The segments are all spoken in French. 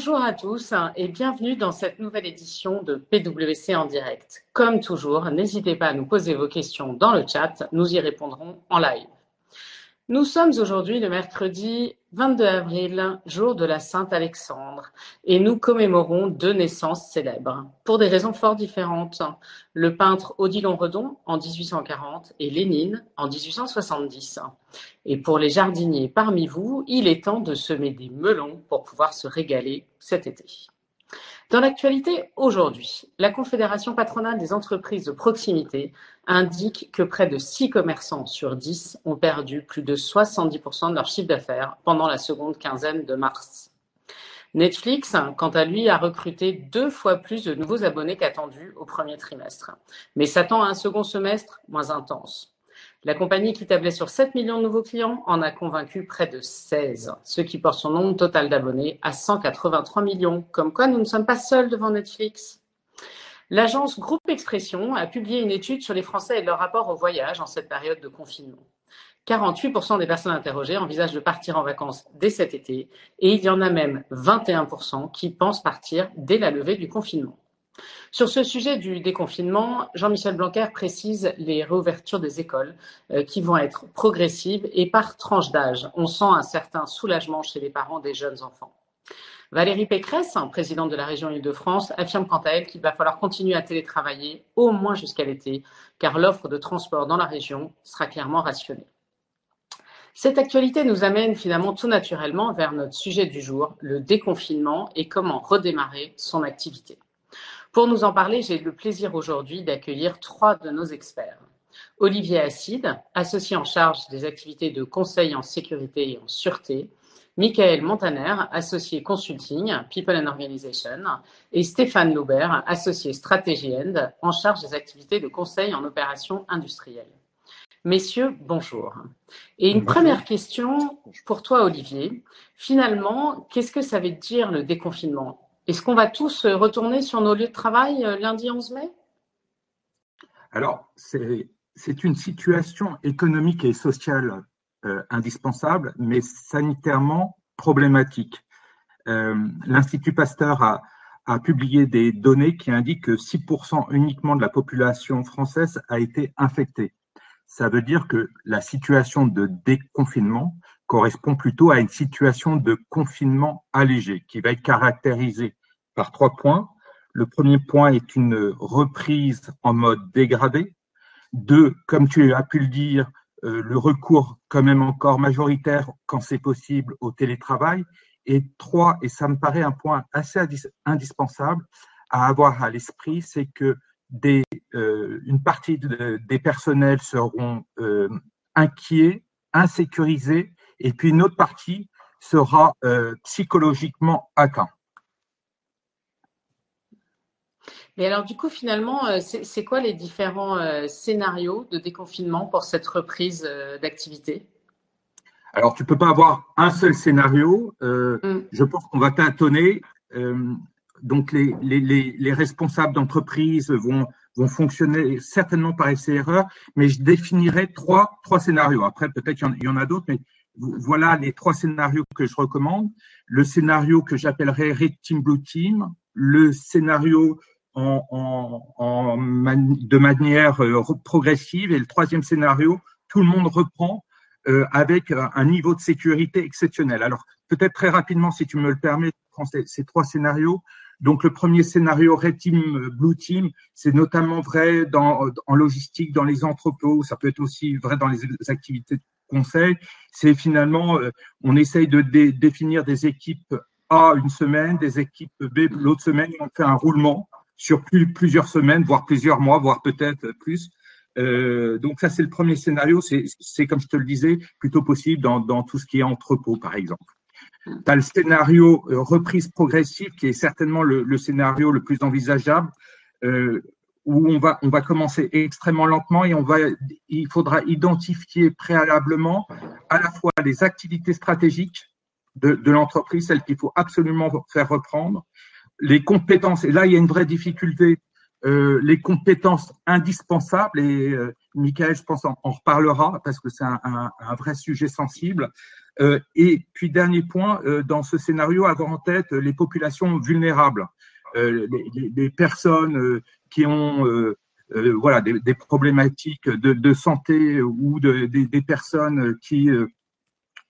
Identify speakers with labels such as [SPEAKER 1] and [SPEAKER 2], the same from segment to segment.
[SPEAKER 1] Bonjour à tous et bienvenue dans cette nouvelle édition de PwC en direct. Comme toujours, n'hésitez pas à nous poser vos questions dans le chat, nous y répondrons en live. Nous sommes aujourd'hui le mercredi 22 avril, jour de la Sainte Alexandre, et nous commémorons deux naissances célèbres, pour des raisons fort différentes. Le peintre Odilon Redon en 1840 et Lénine en 1870. Et pour les jardiniers parmi vous, il est temps de semer des melons pour pouvoir se régaler cet été. Dans l'actualité aujourd'hui, la Confédération patronale des entreprises de proximité indique que près de 6 commerçants sur 10 ont perdu plus de 70% de leur chiffre d'affaires pendant la seconde quinzaine de mars. Netflix, quant à lui, a recruté deux fois plus de nouveaux abonnés qu'attendu au premier trimestre, mais s'attend à un second semestre moins intense. La compagnie qui tablait sur 7 millions de nouveaux clients en a convaincu près de 16, ce qui porte son nombre total d'abonnés à 183 millions. Comme quoi, nous ne sommes pas seuls devant Netflix. L'agence Groupe Expression a publié une étude sur les Français et leur rapport au voyage en cette période de confinement. 48% des personnes interrogées envisagent de partir en vacances dès cet été et il y en a même 21% qui pensent partir dès la levée du confinement. Sur ce sujet du déconfinement, Jean-Michel Blanquer précise les réouvertures des écoles euh, qui vont être progressives et par tranche d'âge. On sent un certain soulagement chez les parents des jeunes enfants. Valérie Pécresse, présidente de la région Île-de-France, affirme quant à elle qu'il va falloir continuer à télétravailler au moins jusqu'à l'été, car l'offre de transport dans la région sera clairement rationnée. Cette actualité nous amène finalement tout naturellement vers notre sujet du jour, le déconfinement et comment redémarrer son activité. Pour nous en parler, j'ai le plaisir aujourd'hui d'accueillir trois de nos experts. Olivier Acide, associé en charge des activités de conseil en sécurité et en sûreté, Michael Montaner, associé consulting, People and Organization, et Stéphane Laubert, associé stratégie end, en charge des activités de conseil en opérations industrielles. Messieurs, bonjour. Et une première question pour toi, Olivier. Finalement, qu'est-ce que ça veut dire le déconfinement? Est-ce qu'on va tous euh, retourner sur nos lieux de travail euh, lundi 11 mai?
[SPEAKER 2] Alors, c'est une situation économique et sociale euh, indispensable, mais sanitairement problématique. L'Institut Pasteur a, a, publié des données qui indiquent que 6% uniquement de la population française a été infectée. Ça veut dire que la situation de déconfinement correspond plutôt à une situation de confinement allégé qui va être caractérisée par trois points. Le premier point est une reprise en mode dégradé. Deux, comme tu as pu le dire, euh, le recours quand même encore majoritaire quand c'est possible au télétravail. Et trois, et ça me paraît un point assez indispensable à avoir à l'esprit, c'est que des, euh, une partie des personnels seront euh, inquiets, insécurisés, et puis une autre partie sera psychologiquement atteint.
[SPEAKER 1] Et alors, du coup, finalement, euh, c'est quoi les différents euh, scénarios de déconfinement pour cette reprise euh, d'activité?
[SPEAKER 2] Alors, tu peux pas avoir un seul scénario. Mm. Je pense qu'on va tâtonner. donc, les, les, les responsables d'entreprise vont, vont fonctionner certainement par essai-erreur, mais je définirai trois, trois scénarios. Après, peut-être il y en, a d'autres, mais voilà les trois scénarios que je recommande. Le scénario que j'appellerais Red Team Blue Team, le scénario en, de manière euh, progressive. Et le troisième scénario, tout le monde reprend euh, avec un niveau de sécurité exceptionnel. Alors, peut-être très rapidement, si tu me le permets, ces, ces trois scénarios. Donc, le premier scénario, Red Team, Blue Team, c'est notamment vrai en logistique, dans les entrepôts, ça peut être aussi vrai dans les activités conseil. C'est finalement, euh, on essaye de définir des équipes A une semaine, des équipes B l'autre semaine, et on fait un roulement sur plusieurs semaines, voire plusieurs mois, voire peut-être plus. Euh, donc ça, c'est le premier scénario. C'est, comme je te le disais, plutôt possible dans, dans tout ce qui est entrepôt, par exemple. Tu as le scénario euh, reprise progressive, qui est certainement le, scénario le plus envisageable, où on va, on va commencer extrêmement lentement et on va, il faudra identifier préalablement à la fois les activités stratégiques de, l'entreprise, celles qu'il faut absolument faire reprendre, les compétences, et là il y a une vraie difficulté, euh, les compétences indispensables, et euh, Michael, je pense, en, reparlera parce que c'est un, vrai sujet sensible. et puis dernier point, dans ce scénario, avoir en tête les populations vulnérables, les, personnes qui ont voilà des, problématiques de, santé ou des, personnes qui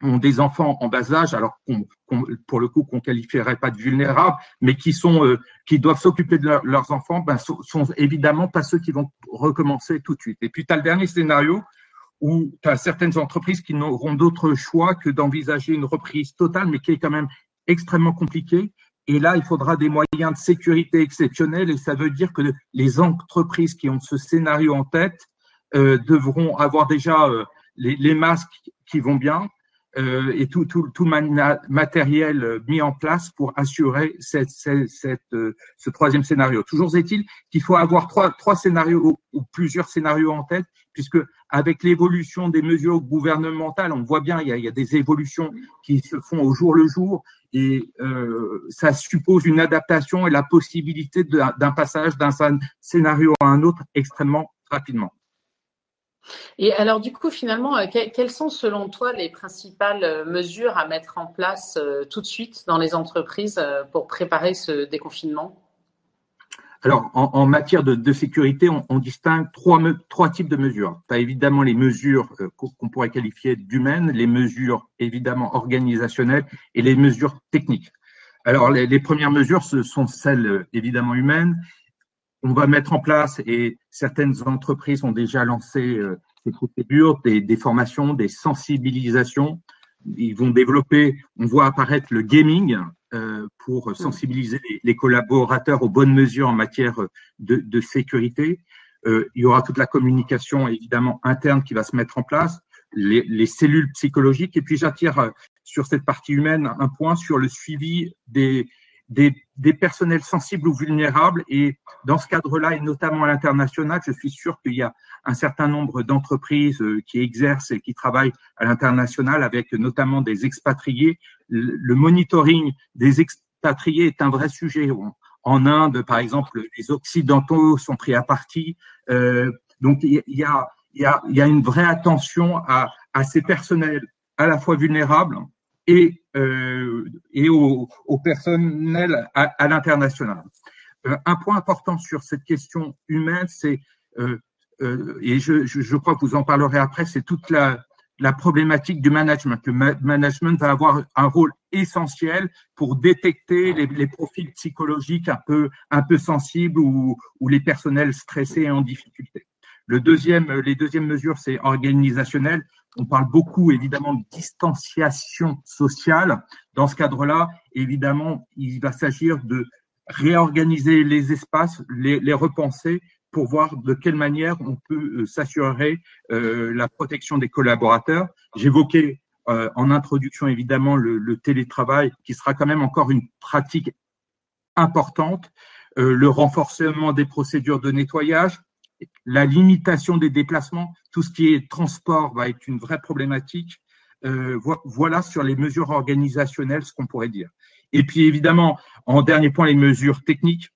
[SPEAKER 2] ont des enfants en bas âge, alors pour le coup qu'on qualifierait pas de vulnérables, mais qui sont euh, qui doivent s'occuper de leurs enfants, ben, sont, sont, évidemment pas ceux qui vont recommencer tout de suite. Et puis tu as le dernier scénario où tu as certaines entreprises qui n'auront d'autre choix que d'envisager une reprise totale, mais qui est quand même extrêmement compliquée. Et là, il faudra des moyens de sécurité exceptionnels, et ça veut dire que les entreprises qui ont ce scénario en tête euh, devront avoir déjà euh, les, les masques qui vont bien, euh, et tout, tout, tout matériel euh, mis en place pour assurer cette, cette, euh, ce troisième scénario. Toujours est-il qu'il faut avoir trois, trois scénarios ou, plusieurs scénarios en tête, puisque avec l'évolution des mesures gouvernementales, on voit bien il y a, il y a des évolutions qui se font au jour le jour, et euh, ça suppose une adaptation et la possibilité d'un passage d'un scénario à un autre extrêmement rapidement.
[SPEAKER 1] Et alors, du coup, finalement, euh, quelles sont selon toi les principales euh, mesures à mettre en place euh, tout de suite dans les entreprises pour préparer ce déconfinement?
[SPEAKER 2] Alors, en, matière de, sécurité, on, distingue trois, trois, types de mesures. Tu as évidemment les mesures qu'on pourrait qualifier d'humaines, les mesures évidemment organisationnelles et les mesures techniques. Alors, les, les premières mesures, ce sont celles évidemment humaines on va mettre en place, et certaines entreprises ont déjà lancé euh, ces procédures, des, formations, des sensibilisations. Ils vont développer, on voit apparaître le gaming euh, pour sensibiliser les, collaborateurs aux bonnes mesures en matière de, sécurité. Euh, il y aura toute la communication évidemment interne qui va se mettre en place, les, les cellules psychologiques. Et puis j'attire sur cette partie humaine un point sur le suivi des, des, des, personnels sensibles ou vulnérables. Et dans ce cadre-là, et notamment à l'international, je suis sûr qu'il y a un certain nombre d'entreprises euh, qui exercent et qui travaillent à l'international avec notamment des expatriés. Le monitoring des expatriés est un vrai sujet. En Inde, par exemple, les Occidentaux sont pris à partie. Euh, donc, il y a, y, a, y a une vraie attention à, à ces personnels à la fois vulnérables et, et au, personnel à, l'international. Euh, un point important sur cette question humaine, c'est, euh, euh et je, je, crois que vous en parlerez après, c'est toute la, la problématique du management. Le management va avoir un rôle essentiel pour détecter les, les, profils psychologiques un peu, un peu sensibles ou, ou les personnels stressés et en difficulté. Le deuxième, les deuxièmes mesures, c'est organisationnel. On parle beaucoup évidemment de distanciation sociale. Dans ce cadre-là, évidemment, il va s'agir de réorganiser les espaces, les, repenser pour voir de quelle manière on peut euh, s'assurer euh, la protection des collaborateurs. J'évoquais euh, en introduction évidemment le, le, télétravail qui sera quand même encore une pratique importante, le renforcement des procédures de nettoyage, la limitation des déplacements, tout ce qui est transport va être une vraie problématique. Euh, voilà sur les mesures organisationnelles ce qu'on pourrait dire. Et puis évidemment, en dernier point, les mesures techniques.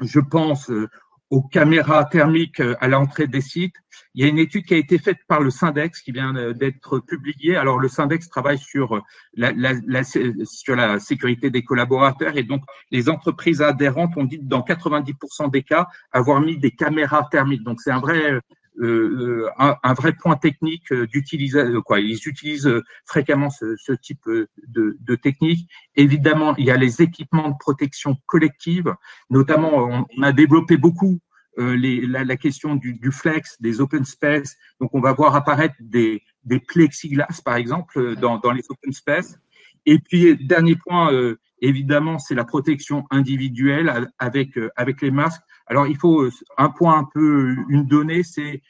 [SPEAKER 2] Je pense euh, aux caméras thermiques euh, à l'entrée des sites. Il y a une étude qui a été faite par le Syndex qui vient euh, d'être publiée. Alors le Syndex travaille sur euh, la, la, la, sur la sécurité des collaborateurs et donc les entreprises adhérentes ont dit dans 90% des cas avoir mis des caméras thermiques. Donc c'est un vrai euh, un, un, vrai point technique d'utiliser quoi ils utilisent fréquemment ce, ce type de, de, technique. Évidemment il y a les équipements de protection collective. Notamment on, on a développé beaucoup euh, les, la, la, question du, du, flex des open space. Donc on va voir apparaître des, des plexiglas par exemple dans, dans les open space. Et puis dernier point euh, évidemment c'est la protection individuelle avec avec les masques alors, il faut un point un peu, une donnée, c'est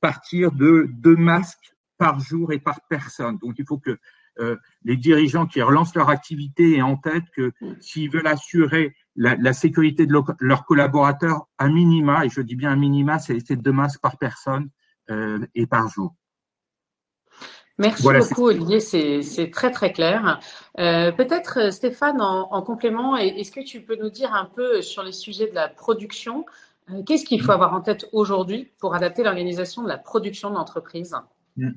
[SPEAKER 2] partir de deux masques par jour et par personne. Donc, il faut que euh, les dirigeants qui relancent leur activité aient en tête que s'ils veulent assurer la, la sécurité de leurs collaborateurs, à minima, et je dis bien à minima, c'est deux masques par personne euh, et par jour.
[SPEAKER 1] Merci beaucoup, Olivier. C'est très, très clair. Euh, Peut-être, euh, Stéphane, en, en complément, est-ce que tu peux nous dire un peu sur les sujets de la production euh, Qu'est-ce qu'il faut mm. avoir en tête aujourd'hui pour adapter l'organisation de la production de l'entreprise?
[SPEAKER 2] Mm.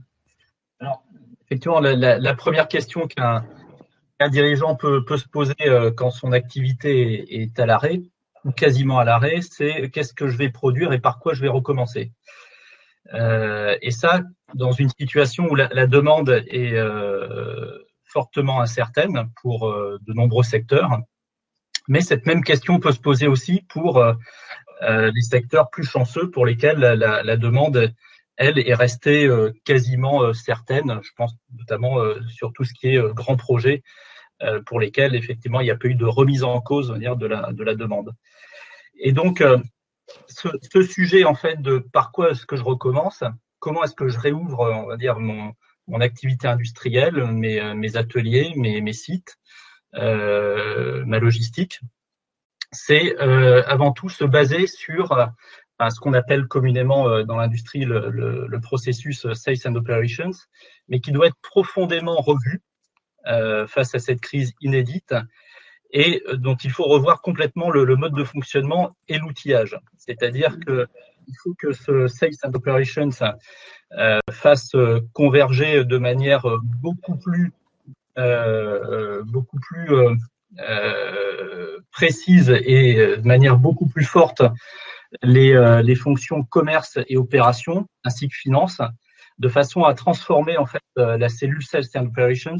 [SPEAKER 2] Alors,
[SPEAKER 3] effectivement, la, première question qu'un dirigeant peut, se poser quand son activité est à l'arrêt, ou quasiment à l'arrêt, c'est qu'est-ce que je vais produire et par quoi je vais recommencer? Euh, et ça, dans une situation où la, demande est euh, fortement incertaine pour euh, de nombreux secteurs, mais cette même question peut se poser aussi pour les secteurs plus chanceux pour lesquels la, la demande, elle, est restée quasiment certaine. Je pense notamment sur tout ce qui est grand projet, pour lesquels effectivement il n'y a pas eu de remise en cause dire, de, la, de la demande. Et donc, ce, sujet en fait de par quoi est-ce que je recommence, comment est-ce que je réouvre, on va dire mon, activité industrielle, mes, euh, ateliers, mes, sites, euh, ma logistique, c'est euh, avant tout se baser sur ce qu'on appelle communément dans l'industrie le, processus Sales and Operations, mais qui doit être profondément revu face à cette crise inédite et euh, dont il faut revoir complètement le, mode de fonctionnement et l'outillage. C'est-à-dire que il faut que ce Sales and Operations euh, fasse euh, converger de manière beaucoup plus euh, beaucoup plus euh, précise et de manière beaucoup plus forte les, les fonctions commerce et opération ainsi que finance, de façon à transformer en fait la cellule Sales and Operations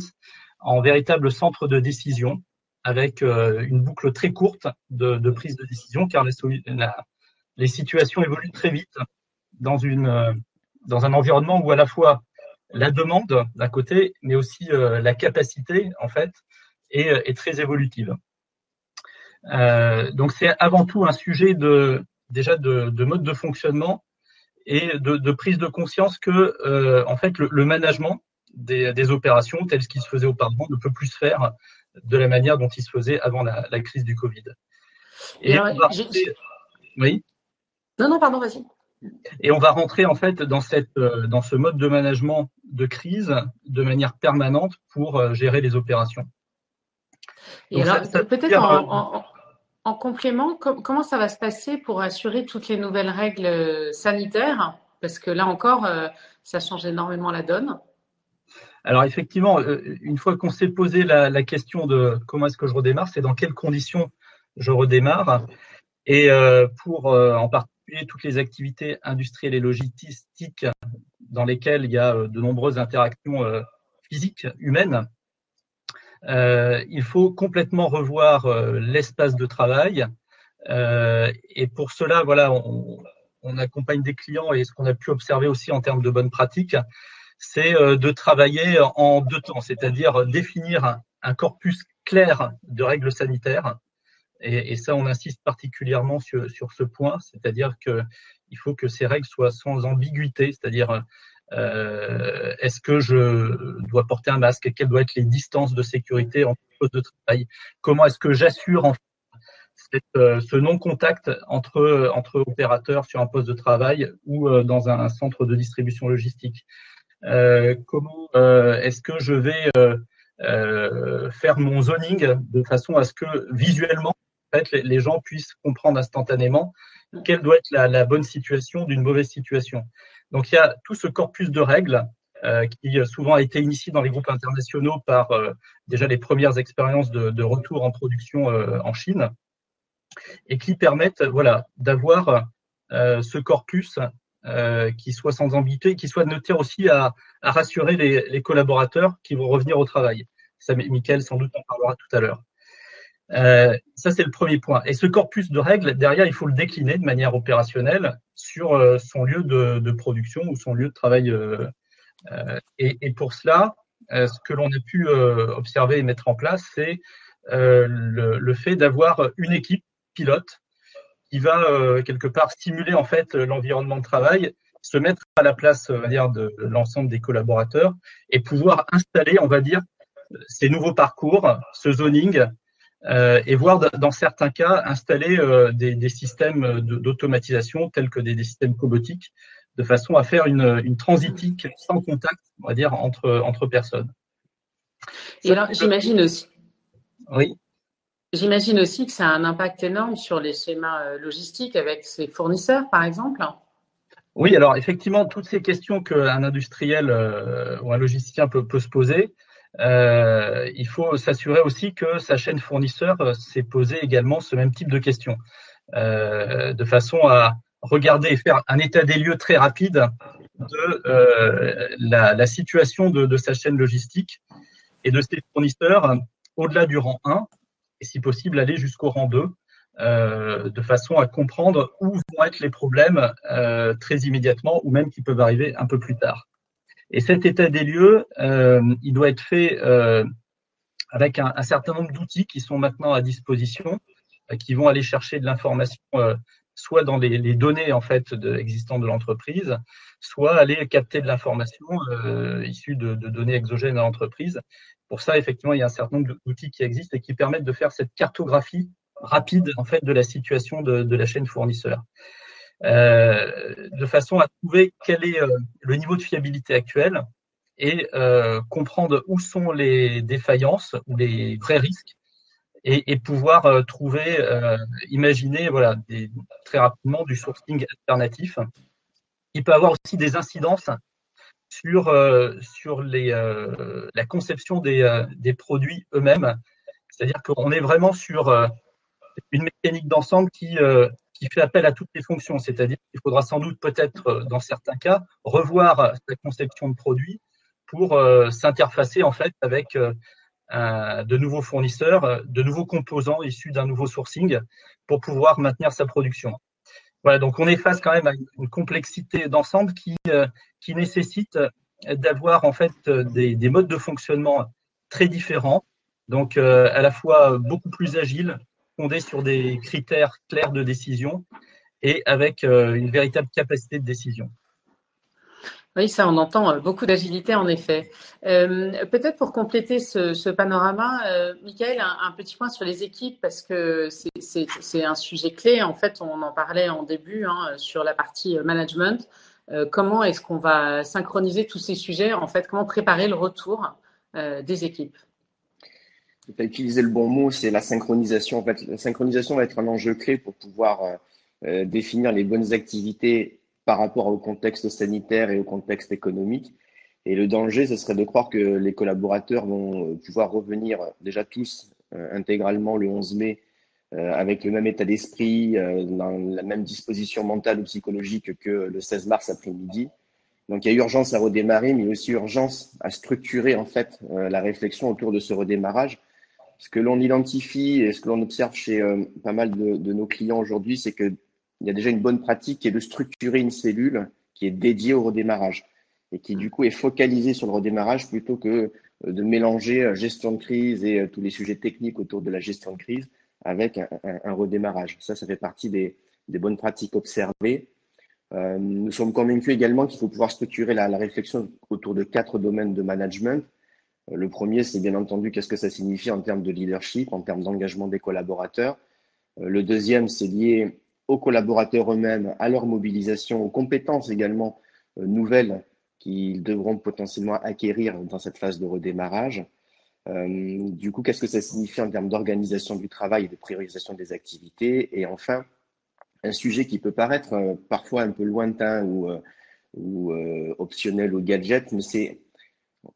[SPEAKER 3] en véritable centre de décision avec euh, une boucle très courte de, prise de décision, car les, situations évoluent très vite euh, dans un environnement où à la fois la demande d'un côté, mais aussi euh, la capacité, en fait, est, très évolutive. donc c'est avant tout un sujet de déjà de, mode de fonctionnement et de, prise de conscience que en fait le, management des, des, opérations telles qu'il se faisait auparavant ne peut plus se faire de la manière dont il se faisait avant la, crise du Covid.
[SPEAKER 1] Et, Oui Non, non, pardon, vas-y.
[SPEAKER 3] Et on va rentrer en fait dans, cette, euh, dans ce mode de management de crise de manière permanente pour euh, gérer les opérations.
[SPEAKER 1] Et alors, peut-être en, en, complément, comment ça va se passer pour assurer toutes les nouvelles règles sanitaires? Parce que là encore, euh, ça change énormément la donne.
[SPEAKER 3] Alors effectivement, euh, une fois qu'on s'est posé la, question de comment est-ce que je redémarre, c'est dans quelles conditions je redémarre. Et euh, pour euh, en particulier toutes les activités industrielles et logistiques dans lesquelles il y a de nombreuses interactions physiques, humaines, il faut complètement revoir l'espace de travail. et pour cela, voilà, on, on accompagne des clients et ce qu'on a pu observer aussi en termes de bonnes pratiques, c'est euh, de travailler en deux temps, c'est-à-dire définir un corpus clair de règles sanitaires. Et, ça, on insiste particulièrement sur, ce point, c'est-à-dire qu'il faut que ces règles soient sans ambiguïté, c'est-à-dire euh, est-ce que je dois porter un masque Quelles doivent être les distances de sécurité entre postes de travail Comment est-ce que j'assure en euh, ce non-contact entre, entre opérateurs sur un poste de travail ou dans un centre de distribution logistique euh, comment euh, est-ce que je vais euh, faire mon zoning de façon à ce que visuellement, les, gens puissent comprendre instantanément quelle doit être la, bonne situation d'une mauvaise situation. Donc il y a tout ce corpus de règles qui souvent a été initié dans les groupes internationaux par déjà les premières expériences de, retour en production en Chine et qui permettent voilà d'avoir ce corpus euh, qui soit sans ambiguïté, qui soit noté aussi à, à rassurer les, les, collaborateurs qui vont revenir au travail. Ça, Michael sans doute en parlera tout à l'heure. Euh, ça, c'est le premier point. Et ce corpus de règles, derrière, il faut le décliner de manière opérationnelle sur euh, son lieu de, de, production ou son lieu de travail. Euh, euh et, et, pour cela, ce que l'on a pu observer et mettre en place, c'est le, le, fait d'avoir une équipe pilote qui va euh, quelque part stimuler en fait l'environnement de travail, se mettre à la place, on va dire, de l'ensemble des collaborateurs et pouvoir installer, on va dire, ces nouveaux parcours, ce zoning, euh, et voir dans certains cas installer euh, des, des, systèmes d'automatisation tels que des, des, systèmes cobotiques, de façon à faire une, une transitique sans contact, on va dire, entre, entre personnes.
[SPEAKER 1] Et alors, j'imagine aussi.
[SPEAKER 3] Oui.
[SPEAKER 1] J'imagine aussi que ça a un impact énorme sur les schémas euh, logistiques avec ses fournisseurs, par exemple.
[SPEAKER 3] Oui, alors effectivement, toutes ces questions qu'un industriel ou un logisticien peut, se poser, euh, il faut s'assurer aussi que sa chaîne fournisseur s'est posé également ce même type de questions, euh, de façon à regarder et faire un état des lieux très rapide de euh, la, la, situation de, de, sa chaîne logistique et de ses fournisseurs au-delà du rang 1 et si possible aller jusqu'au rang 2 euh, de façon à comprendre où vont être les problèmes euh, très immédiatement ou même qui peuvent arriver un peu plus tard. Et cet état des lieux, euh, il doit être fait avec un, certain nombre d'outils qui sont maintenant à disposition, qui vont aller chercher de l'information soit dans les, données en fait de, existantes de l'entreprise, soit aller capter de l'information euh, issue de, données exogènes à l'entreprise. Pour ça, effectivement, il y a un certain nombre d'outils qui existent et qui permettent de faire cette cartographie rapide en fait de la situation de, la chaîne fournisseur. Euh, de façon à trouver quel est euh, le niveau de fiabilité actuel et comprendre où sont les défaillances ou les vrais risques et, pouvoir trouver, imaginer voilà, très rapidement du sourcing alternatif. Il peut avoir aussi des incidences sur, sur les, la conception des, des produits eux-mêmes. C'est-à-dire qu'on est vraiment sur une mécanique d'ensemble qui, qui fait appel à toutes les fonctions. C'est-à-dire qu'il faudra sans doute peut-être, euh, dans certains cas, revoir sa conception de produit pour euh, s'interfacer en fait avec euh, de nouveaux fournisseurs, de nouveaux composants issus d'un nouveau sourcing pour pouvoir maintenir sa production. Voilà, donc on est face quand même à une complexité d'ensemble qui, qui nécessite d'avoir en fait des, des, modes de fonctionnement très différents, donc à la fois beaucoup plus agiles, fondé sur des critères clairs de décision et avec euh, une véritable capacité de décision.
[SPEAKER 1] Oui, ça, on entend euh, beaucoup d'agilité, en effet. Euh, Peut-être pour compléter ce, panorama, euh, Michael, un, petit point sur les équipes, parce que c'est un sujet clé. En fait, on en parlait en début hein, sur la partie management. Euh, comment est-ce qu'on va synchroniser tous ces sujets? En fait, comment préparer le retour des équipes?
[SPEAKER 4] Tu as utilisé le bon mot, c'est la synchronisation. En fait, la synchronisation va être un enjeu clé pour pouvoir définir les bonnes activités par rapport au contexte sanitaire et au contexte économique. Et le danger, ce serait de croire que les collaborateurs vont euh, pouvoir revenir déjà tous intégralement le 11 mai avec le même état d'esprit, dans la même disposition mentale ou psychologique que le 16 mars après-midi. Donc il y a urgence à redémarrer, mais aussi urgence à structurer en fait la réflexion autour de ce redémarrage ce que l'on identifie et ce que l'on observe chez euh, pas mal de, nos clients aujourd'hui, c'est qu'il y a déjà une bonne pratique qui est de structurer une cellule qui est dédiée au redémarrage et qui du coup est focalisée sur le redémarrage plutôt que euh, de mélanger euh, gestion de crise et tous les sujets techniques autour de la gestion de crise avec un, redémarrage. Ça, ça fait partie des, bonnes pratiques observées. Euh, nous sommes convaincus également qu'il faut pouvoir structurer la, réflexion autour de quatre domaines de management le premier, c'est bien entendu qu'est-ce que ça signifie en termes de leadership, en termes d'engagement des collaborateurs. Euh, le deuxième, c'est lié aux collaborateurs eux-mêmes, à leur mobilisation, aux compétences également euh, nouvelles qu'ils devront potentiellement acquérir dans cette phase de redémarrage. Euh, du coup, qu'est-ce que ça signifie en termes d'organisation du travail et de priorisation des activités? Et enfin, un sujet qui peut paraître parfois un peu lointain ou, ou optionnel ou gadget, mais c'est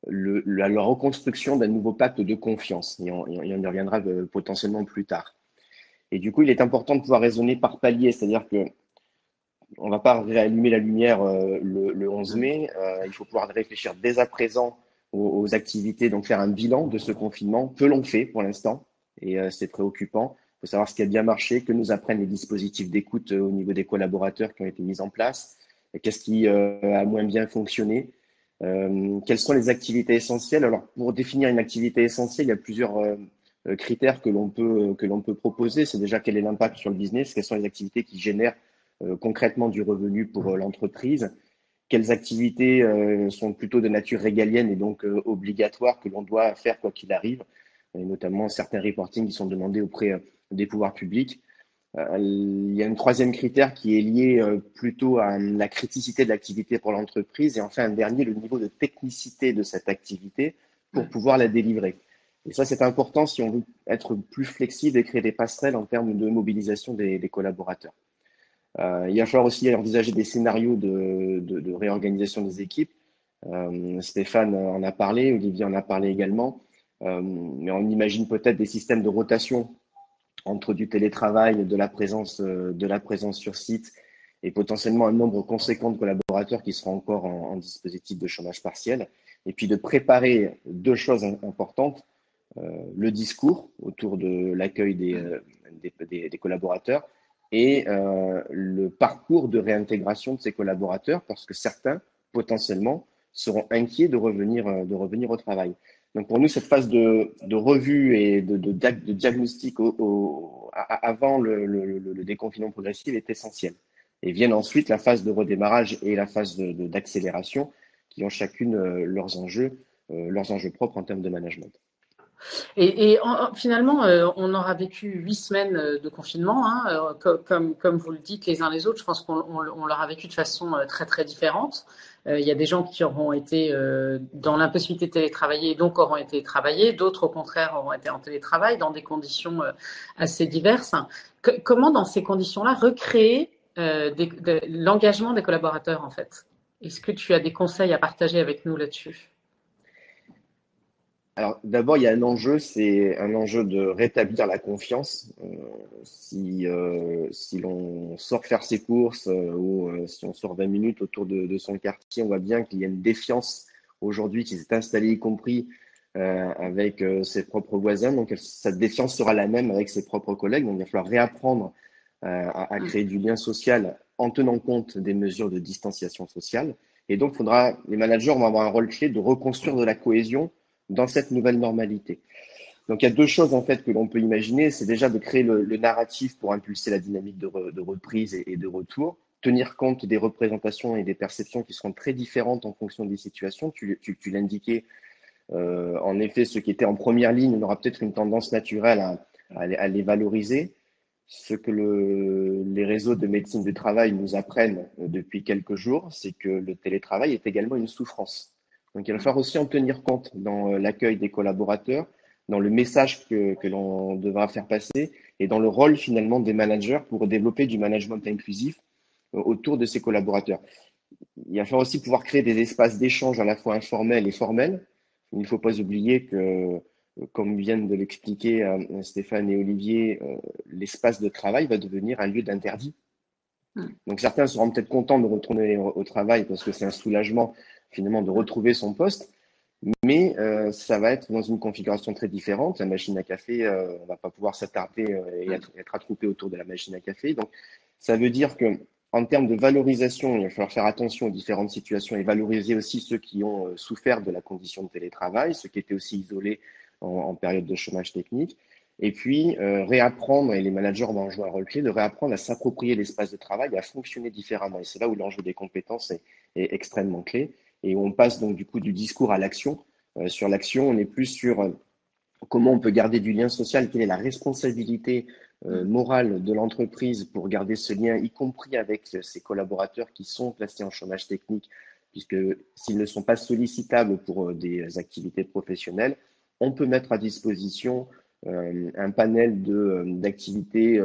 [SPEAKER 4] la, la, reconstruction d'un nouveau pacte de confiance. Et on, et on y reviendra euh, potentiellement plus tard. Et du coup, il est important de pouvoir raisonner par palier, c'est-à-dire que on ne va pas réallumer la lumière euh, le, le, 11 mai. Euh, il faut pouvoir réfléchir dès à présent aux, activités, donc faire un bilan de ce confinement. Que l'on fait pour l'instant Et euh, c'est préoccupant. Il faut savoir ce qui a bien marché, que nous apprennent les dispositifs d'écoute au niveau des collaborateurs qui ont été mis en place, qu'est-ce qui a moins bien fonctionné, quelles sont les activités essentielles? Alors, pour définir une activité essentielle, il y a plusieurs critères que l'on peut, que l'on peut proposer. C'est déjà quel est l'impact sur le business, quelles sont les activités qui génèrent concrètement du revenu pour l'entreprise, quelles activités sont plutôt de nature régalienne et donc obligatoires que l'on doit faire quoi qu'il arrive, et notamment certains reportings qui sont demandés auprès des pouvoirs publics. Euh, il y a un troisième critère qui est lié euh, plutôt à la criticité de l'activité pour l'entreprise et enfin un dernier, le niveau de technicité de cette activité pour pouvoir la délivrer. Et ça, c'est important si on veut être plus flexible et créer des passerelles en termes de mobilisation des, collaborateurs. il va falloir aussi envisager des scénarios de, réorganisation des équipes. Stéphane en a parlé, Olivier en a parlé également. mais on imagine peut-être des systèmes de rotation entre du télétravail, de la présence, de la présence sur site et potentiellement un nombre conséquent de collaborateurs qui seront encore en, dispositif de chômage partiel. Et puis de préparer deux choses importantes, euh, le discours autour de l'accueil des, euh, collaborateurs et euh, le parcours de réintégration de ces collaborateurs, parce que certains, potentiellement, seront inquiets de revenir, de revenir au travail. Donc pour nous, cette phase de, revue et de, diagnostic avant le, le, déconfinement progressif est essentielle. Et viennent ensuite la phase de redémarrage et la phase d'accélération qui ont chacune euh, leurs enjeux, euh, leurs enjeux propres en termes de management.
[SPEAKER 1] Et, finalement, euh, on aura vécu huit semaines de confinement, hein, comme, comme vous le dites les uns les autres. Je pense qu'on on, l'aura vécu de façon très très différente. Il y a des gens qui auront été dans l'impossibilité de télétravailler, donc auront été travaillés. D'autres, au contraire, auront été en télétravail dans des conditions assez diverses. comment, dans ces conditions-là, recréer euh, l'engagement des collaborateurs, en fait? Est-ce que tu as des conseils à partager avec nous là-dessus?
[SPEAKER 4] Alors d'abord, il y a un enjeu, c'est un enjeu de rétablir la confiance. Euh, si euh, si l'on sort faire ses courses ou si on sort 20 minutes autour de, de, son quartier, on voit bien qu'il y a une défiance aujourd'hui qui s'est installée, y compris avec ses propres voisins. Donc cette défiance sera la même avec ses propres collègues. Donc il va falloir réapprendre euh, à, à, mm. créer du lien social en tenant compte des mesures de distanciation sociale. Et donc, faudra, les managers vont avoir un rôle clé de reconstruire de la cohésion dans cette nouvelle normalité. Donc, il y a deux choses en fait que l'on peut imaginer. C'est déjà de créer le, narratif pour impulser la dynamique de, reprise et, de retour, tenir compte des représentations et des perceptions qui seront très différentes en fonction des situations. Tu, tu, tu l'indiquais, euh, en effet, ceux qui étaient en première ligne, on aura peut-être une tendance naturelle à, les valoriser ce que le, les réseaux de médecine du travail nous apprennent euh, depuis quelques jours, c'est que le télétravail est également une souffrance. Donc il va falloir aussi en tenir compte dans euh, l'accueil des collaborateurs, dans le message que, que l'on devra faire passer et dans le rôle finalement des managers pour développer du management inclusif euh, autour de ces collaborateurs. Il va falloir aussi pouvoir créer des espaces d'échange à la fois informels et formels. Il ne faut pas oublier que comme viennent de l'expliquer euh, Stéphane et Olivier, euh, l'espace de travail va devenir un lieu d'interdit. Hmm. Donc certains seront peut-être contents de retourner au travail parce que c'est un soulagement finalement de retrouver son poste, mais euh, ça va être dans une configuration très différente. La machine à café, euh, on va pas pouvoir s'attarder et être, attroupé autour de la machine à café. Donc ça veut dire que en termes de valorisation, il va falloir faire attention aux différentes situations et valoriser aussi ceux qui ont souffert de la condition de télétravail, ceux qui étaient aussi isolés en, période de chômage technique. Et puis, euh, réapprendre, et les managers vont jouer un rôle clé, de réapprendre à s'approprier l'espace de travail, à fonctionner différemment. Et c'est là où l'enjeu des compétences est, extrêmement clé. Et on passe donc du coup du discours à l'action. Euh, sur l'action, on est plus sur euh, comment on peut garder du lien social, quelle est la responsabilité euh, morale de l'entreprise pour garder ce lien, y compris avec ses collaborateurs qui sont placés en chômage technique, puisque s'ils ne sont pas sollicitables pour des activités professionnelles, on peut mettre à disposition un panel d'activités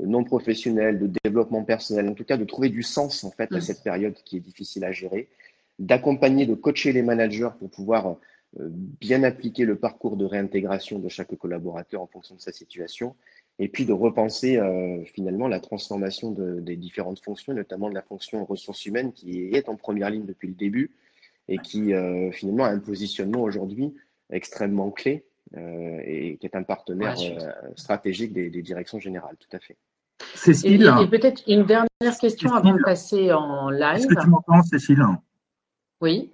[SPEAKER 4] non professionnelles, de développement personnel, en tout cas de trouver du sens en fait à mm. cette période qui est difficile à gérer, d'accompagner, de coacher les managers pour pouvoir bien appliquer le parcours de réintégration de chaque collaborateur en fonction de sa situation, et puis de repenser euh, finalement la transformation de, des différentes fonctions, notamment de la fonction ressources humaines qui est en première ligne depuis le début et qui euh, finalement a un positionnement aujourd'hui extrêmement clé euh, et qui est un partenaire euh, stratégique des, des, directions générales, tout à fait.
[SPEAKER 1] Cécile. Et, et peut-être une dernière question avant de passer en live.
[SPEAKER 2] Est-ce que tu m'entends, Cécile?
[SPEAKER 1] Oui.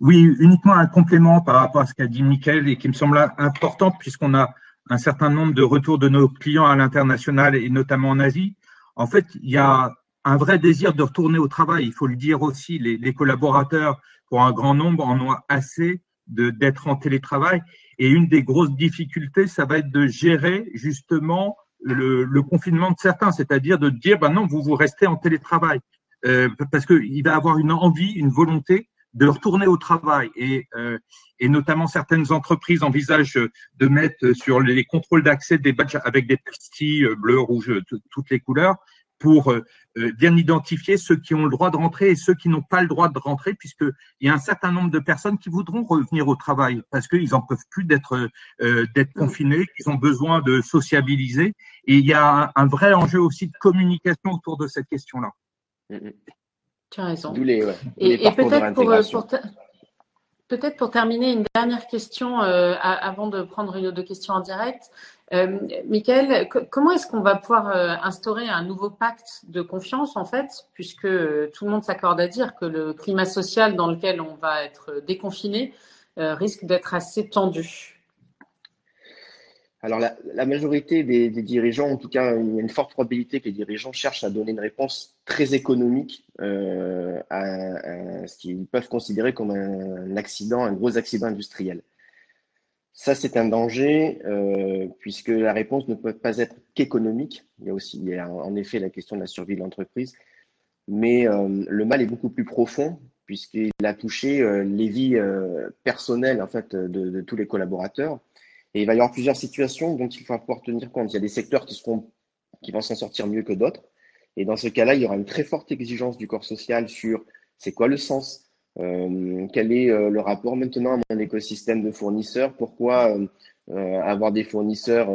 [SPEAKER 2] Oui, uniquement un complément par rapport à ce qu'a dit Mickaël et qui me semble important puisqu'on a un certain nombre de retours de nos clients à l'international et notamment en Asie. En fait, il y a un vrai désir de retourner au travail. Il faut le dire aussi, les, les collaborateurs, pour un grand nombre, en ont assez d'être en télétravail. Et une des grosses difficultés, ça va être de gérer justement le, le confinement de certains, c'est-à-dire de dire, ben non, vous vous restez en télétravail, euh, parce qu'il va avoir une envie, une volonté de retourner au travail. Et, euh, et notamment certaines entreprises envisagent de mettre sur les contrôles d'accès des badges avec des pastilles bleues, rouges, toutes les couleurs, pour bien identifier ceux qui ont le droit de rentrer et ceux qui n'ont pas le droit de rentrer, puisqu'il y a un certain nombre de personnes qui voudront revenir au travail parce qu'ils n'en peuvent plus d'être d'être confinés, qu'ils ont besoin de sociabiliser. Et il y a un, vrai enjeu aussi de communication autour de cette question-là.
[SPEAKER 1] Tu as raison.
[SPEAKER 4] et,
[SPEAKER 1] peut-être pour, peut-être pour terminer, une dernière question avant de prendre une ou deux questions en direct. Euh, Michael, comment est-ce qu'on va pouvoir euh, instaurer un nouveau pacte de confiance, en fait, puisque euh, tout le monde s'accorde à dire que le climat social dans lequel on va être déconfiné risque d'être assez tendu?
[SPEAKER 4] Alors, la, majorité des, dirigeants, en tout cas, il y a une forte probabilité que les dirigeants cherchent à donner une réponse très économique à, ce qu'ils peuvent considérer comme un, accident, un gros accident industriel. Ça, c'est un danger euh, puisque la réponse ne peut pas être qu'économique. Il y a aussi, en effet la question de la survie de l'entreprise, mais euh, le mal est beaucoup plus profond puisqu'il a touché euh, les vies personnelles en fait de, tous les collaborateurs. Et il va y avoir plusieurs situations dont il faut pouvoir tenir compte. Il y a des secteurs qui seront, qui vont s'en sortir mieux que d'autres. Et dans ce cas-là, il y aura une très forte exigence du corps social sur c'est quoi le sens, euh, quel est euh, le rapport maintenant à mon écosystème de fournisseurs Pourquoi euh, avoir des fournisseurs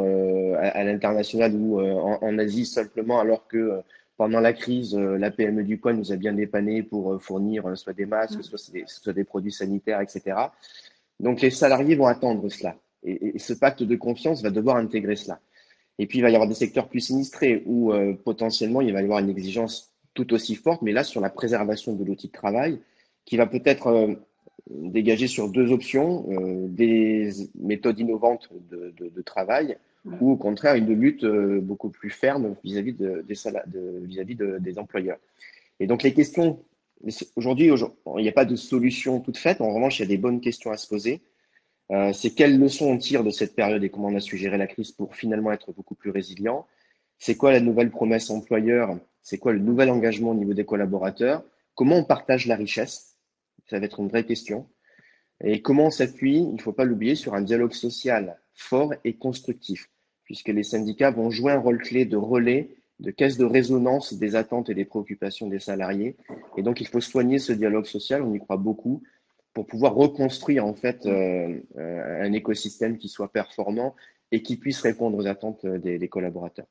[SPEAKER 4] à, l'international ou en, Asie simplement alors que pendant la crise, la PME du coin nous a bien dépanné pour fournir soit des masques, soit des, soit des produits sanitaires, etc. Donc les salariés vont attendre cela. Et, et, ce pacte de confiance va devoir intégrer cela. Et puis il va y avoir des secteurs plus sinistrés où potentiellement il va y avoir une exigence tout aussi forte, mais là sur la préservation de l'outil de travail, qui va peut-être euh, dégager sur deux options, euh, des méthodes innovantes de, de, travail ou au contraire une lutte euh, beaucoup plus ferme vis-à-vis de, des, vis-à-vis des employeurs. Et donc les questions, aujourd'hui, il n'y a pas de solution toute faite. En revanche, il y a des bonnes questions à se poser. C'est quelles leçons on tire de cette période et comment on a su gérer la crise pour finalement être beaucoup plus résilient. C'est quoi la nouvelle promesse employeur? C'est quoi le nouvel engagement au niveau des collaborateurs? Comment on partage la richesse? Ça va être une vraie question. Et comment on s'appuie, il ne faut pas l'oublier, sur un dialogue social fort et constructif, puisque les syndicats vont jouer un rôle clé de relais, de caisse de résonance des attentes et des préoccupations des salariés. Et donc, il faut soigner ce dialogue social, on y croit beaucoup, pour pouvoir reconstruire en fait euh, euh, un écosystème qui soit performant et qui puisse répondre aux attentes des collaborateurs.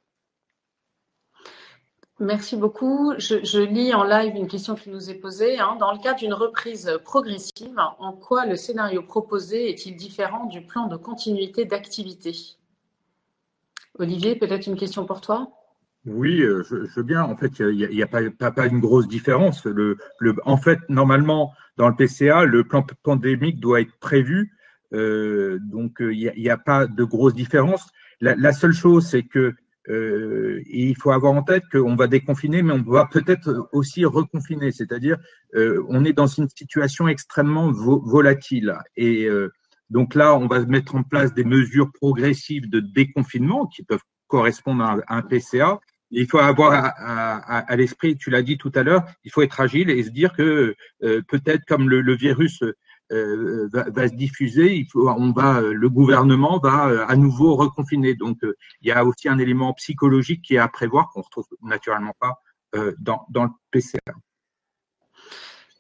[SPEAKER 1] Merci beaucoup. Je, lis en live une question qui nous est posée. Hein. Dans le cas d'une reprise progressive, en quoi le scénario proposé est-il différent du plan de continuité d'activité? Olivier, peut-être une question pour toi?
[SPEAKER 2] Oui, euh, je, veux bien. En fait, il n'y a, pas, pas, une grosse différence. Le, en fait, normalement, dans le PCA, le plan pandémique doit être prévu. Euh, donc, euh, il n'y a, pas de grosse différence. la seule chose, c'est que il faut avoir en tête qu'on va déconfiner, mais on va peut-être aussi reconfiner. C'est-à-dire, on est dans une situation extrêmement volatile. Et donc là, on va mettre en place des mesures progressives de déconfinement qui peuvent correspondre à, un PCA. Il faut avoir à, l'esprit, tu l'as dit tout à l'heure, il faut être agile et se dire que peut-être comme le virus euh, va, se diffuser, il faut, on va, le gouvernement va euh, à nouveau reconfiner. Donc, euh, il y a aussi un élément psychologique qui est à prévoir qu'on retrouve naturellement pas dans, dans le PCR.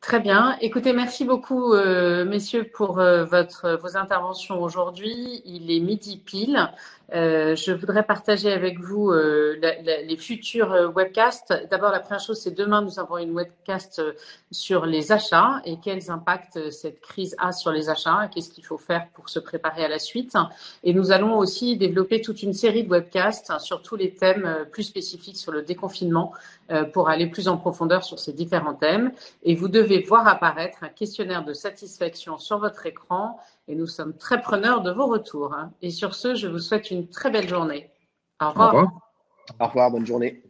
[SPEAKER 1] Très bien. Écoutez, merci beaucoup, euh, messieurs, pour euh, votre, vos interventions aujourd'hui. Il est midi pile. Euh, je voudrais partager avec vous les futurs webcasts. D'abord, la première chose, c'est demain, nous avons une webcast sur les achats et quels impacts cette crise a sur les achats et qu'est-ce qu'il faut faire pour se préparer à la suite. Et nous allons aussi développer toute une série de webcasts sur tous les thèmes plus spécifiques sur le déconfinement pour aller plus en profondeur sur ces différents thèmes. Et vous devez voir apparaître un questionnaire de satisfaction sur votre écran et nous sommes très preneurs de vos retours. Hein. Et sur ce, je vous souhaite une très belle journée. Au revoir.
[SPEAKER 4] Au revoir, bonne journée.